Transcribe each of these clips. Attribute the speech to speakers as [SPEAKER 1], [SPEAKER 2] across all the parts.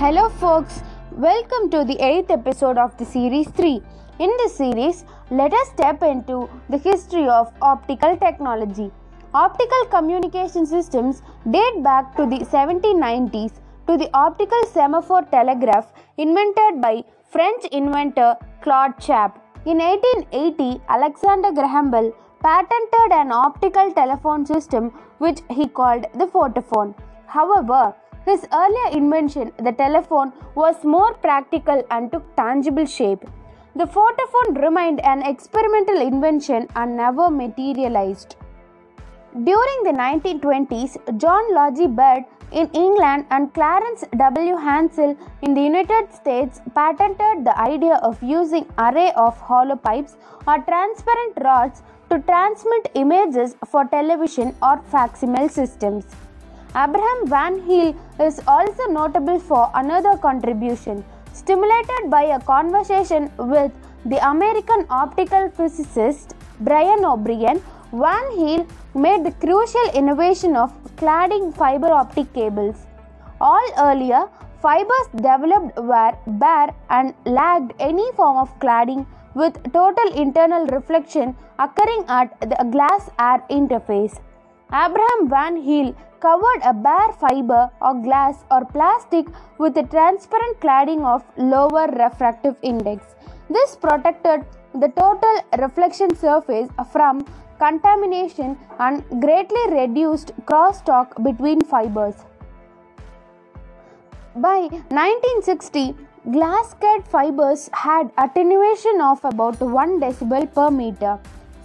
[SPEAKER 1] Hello, folks. Welcome to the eighth episode of the series 3. In this series, let us step into the history of optical technology. Optical communication systems date back to the 1790s to the optical semaphore telegraph invented by French inventor Claude Chappe. In 1880, Alexander Graham Bell patented an optical telephone system which he called the photophone. However, his earlier invention, the telephone, was more practical and took tangible shape. The photophone remained an experimental invention and never materialized. During the 1920s, John Logie Baird in England and Clarence W. Hansell in the United States patented the idea of using array of hollow pipes or transparent rods to transmit images for television or facsimile systems. Abraham Van Heel is also notable for another contribution, stimulated by a conversation with the American optical physicist Brian O'Brien. Van Heel made the crucial innovation of cladding fiber optic cables. All earlier fibers developed were bare and lacked any form of cladding with total internal reflection occurring at the glass air interface. Abraham Van Heel covered a bare fiber or glass or plastic with a transparent cladding of lower refractive index. This protected the total reflection surface from contamination and greatly reduced crosstalk between fibers. By 1960, glass clad fibers had attenuation of about 1 decibel per meter,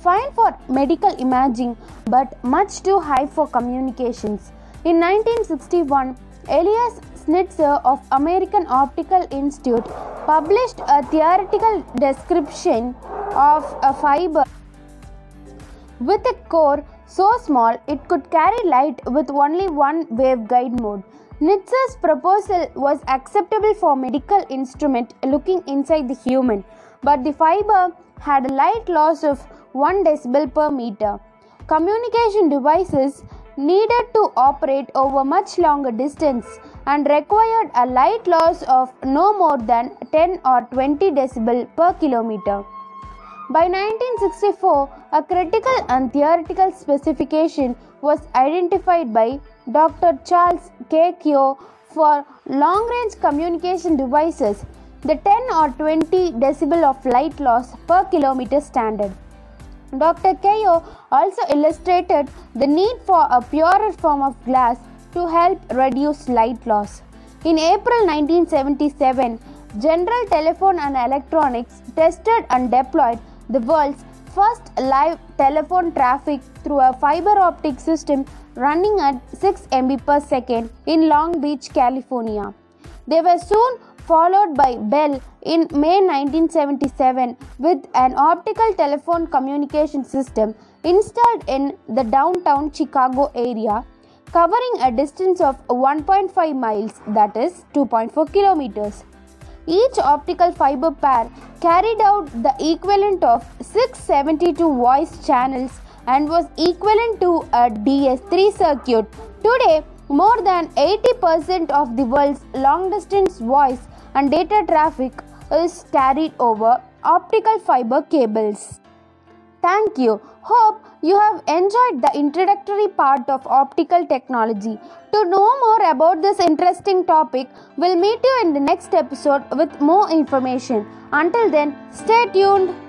[SPEAKER 1] fine for medical imaging but much too high for communications. In 1961, Elias Snitzer of American Optical Institute published a theoretical description of a fiber with a core so small it could carry light with only one waveguide mode. Snitzer's proposal was acceptable for medical instrument looking inside the human, but the fiber had a light loss of 1 decibel per meter. Communication devices needed to operate over much longer distance and required a light loss of no more than 10 or 20 decibel per kilometer. By 1964, a critical and theoretical specification was identified by Dr. Charles K. Kao for long range communication devices, the 10 or 20 decibel of light loss per kilometer standard. Dr. Kao also illustrated the need for a purer form of glass to help reduce light loss. In April 1977, General Telephone and Electronics tested and deployed the world's first live telephone traffic through a fiber optic system running at 6 MB per second in Long Beach, California. They were soon followed by Bell in May 1977 with an optical telephone communication system installed in the downtown Chicago area covering a distance of 1.5 miles that is 2.4 kilometers. Each optical fiber pair carried out the equivalent of 672 voice channels and was equivalent to a DS3 circuit. Today, more than 80% of the world's long distance voice and data traffic is carried over optical fiber cables. Thank you. Hope you have enjoyed the introductory part of optical technology. To know more about this interesting topic, we'll meet you in the next episode with more information. Until then, stay tuned.